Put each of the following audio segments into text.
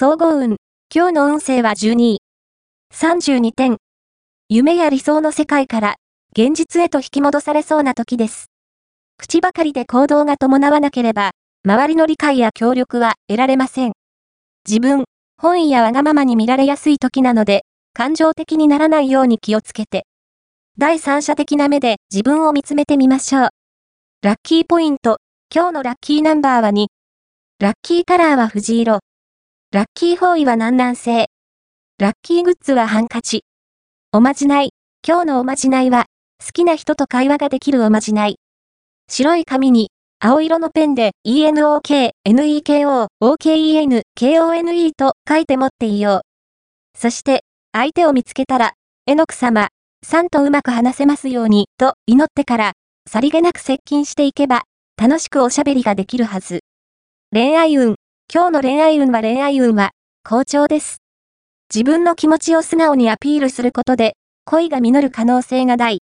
総合運。今日の運勢は12位。32点。夢や理想の世界から現実へと引き戻されそうな時です。口ばかりで行動が伴わなければ、周りの理解や協力は得られません。自分、本意やわがままに見られやすい時なので、感情的にならないように気をつけて。第三者的な目で自分を見つめてみましょう。ラッキーポイント。今日のラッキーナンバーは2。ラッキーカラーは藤色。ラッキー方位は南南西。ラッキーグッズはハンカチ。おまじない。今日のおまじないは、好きな人と会話ができるおまじない。白い紙に、青色のペンで、ENOK、NEKO、OKEN、KONE と書いて持っていよう。そして、相手を見つけたら、えのく様、さんとうまく話せますように、と祈ってから、さりげなく接近していけば、楽しくおしゃべりができるはず。恋愛運。今日の恋愛運は恋愛運は、好調です。自分の気持ちを素直にアピールすることで、恋が実る可能性が大。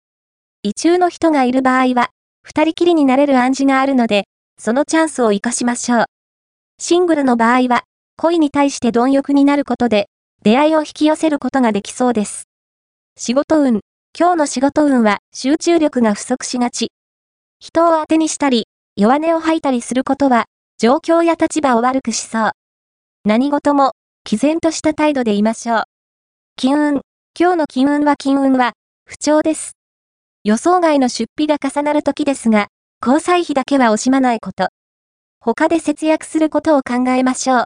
異中の人がいる場合は、二人きりになれる暗示があるので、そのチャンスを活かしましょう。シングルの場合は、恋に対して貪欲になることで、出会いを引き寄せることができそうです。仕事運。今日の仕事運は集中力が不足しがち。人を当てにしたり、弱音を吐いたりすることは、状況や立場を悪くしそう。何事も、毅然とした態度でいましょう。金運。今日の金運は金運は、不調です。予想外の出費が重なる時ですが、交際費だけは惜しまないこと。他で節約することを考えましょう。